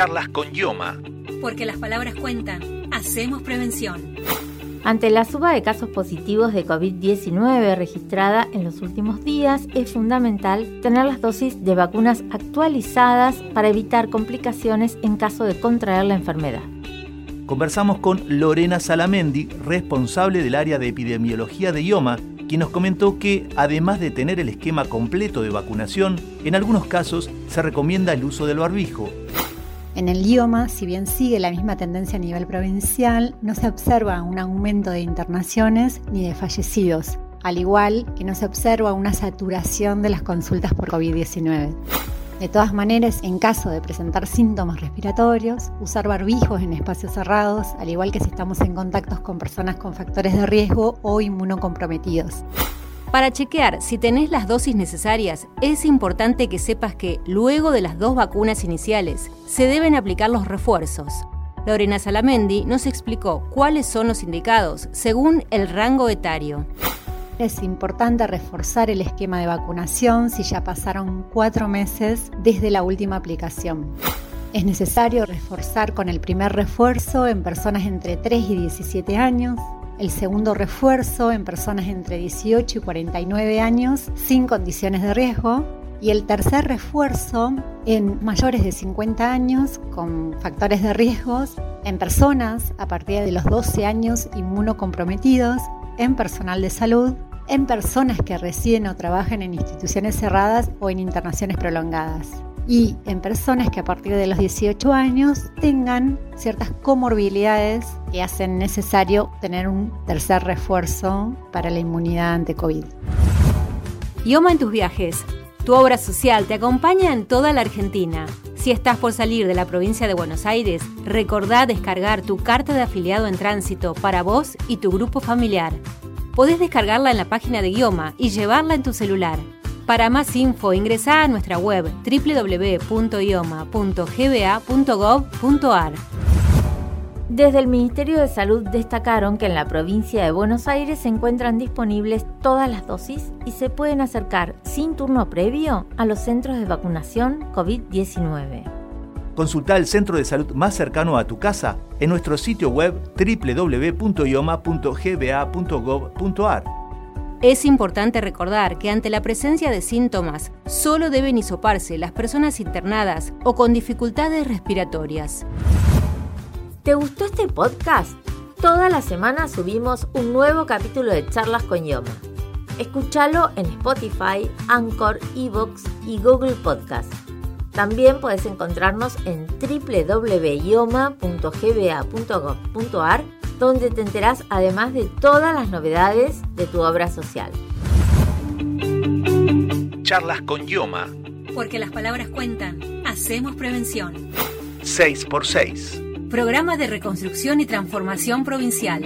Charlas con Yoma. Porque las palabras cuentan. Hacemos prevención. Ante la suba de casos positivos de COVID-19 registrada en los últimos días, es fundamental tener las dosis de vacunas actualizadas para evitar complicaciones en caso de contraer la enfermedad. Conversamos con Lorena Salamendi, responsable del área de epidemiología de IOMA, quien nos comentó que, además de tener el esquema completo de vacunación, en algunos casos se recomienda el uso del barbijo, en el IOMA, si bien sigue la misma tendencia a nivel provincial, no se observa un aumento de internaciones ni de fallecidos, al igual que no se observa una saturación de las consultas por COVID-19. De todas maneras, en caso de presentar síntomas respiratorios, usar barbijos en espacios cerrados, al igual que si estamos en contactos con personas con factores de riesgo o inmunocomprometidos. Para chequear si tenés las dosis necesarias, es importante que sepas que, luego de las dos vacunas iniciales, se deben aplicar los refuerzos. Lorena Salamendi nos explicó cuáles son los indicados según el rango etario. Es importante reforzar el esquema de vacunación si ya pasaron cuatro meses desde la última aplicación. Es necesario reforzar con el primer refuerzo en personas entre 3 y 17 años, el segundo refuerzo en personas entre 18 y 49 años sin condiciones de riesgo y el tercer refuerzo en mayores de 50 años con factores de riesgos, en personas a partir de los 12 años inmunocomprometidos, en personal de salud, en personas que residen o trabajan en instituciones cerradas o en internaciones prolongadas y en personas que a partir de los 18 años tengan ciertas comorbilidades que hacen necesario tener un tercer refuerzo para la inmunidad ante COVID. IOMA en tus viajes. Tu obra social te acompaña en toda la Argentina. Si estás por salir de la provincia de Buenos Aires, recordá descargar tu carta de afiliado en tránsito para vos y tu grupo familiar. Podés descargarla en la página de IOMA y llevarla en tu celular. Para más info ingresa a nuestra web www.ioma.gba.gov.ar. Desde el Ministerio de Salud destacaron que en la provincia de Buenos Aires se encuentran disponibles todas las dosis y se pueden acercar sin turno previo a los centros de vacunación COVID-19. Consulta el centro de salud más cercano a tu casa en nuestro sitio web www.ioma.gba.gov.ar. Es importante recordar que ante la presencia de síntomas, solo deben hisoparse las personas internadas o con dificultades respiratorias. ¿Te gustó este podcast? Toda la semana subimos un nuevo capítulo de Charlas con Yoma. Escúchalo en Spotify, Anchor, Evox y Google Podcast. También puedes encontrarnos en www.ioma.gba.gov.ar donde te enterás además de todas las novedades de tu obra social. Charlas con Yoma. Porque las palabras cuentan. Hacemos prevención. 6 x 6 Programa de reconstrucción y transformación provincial.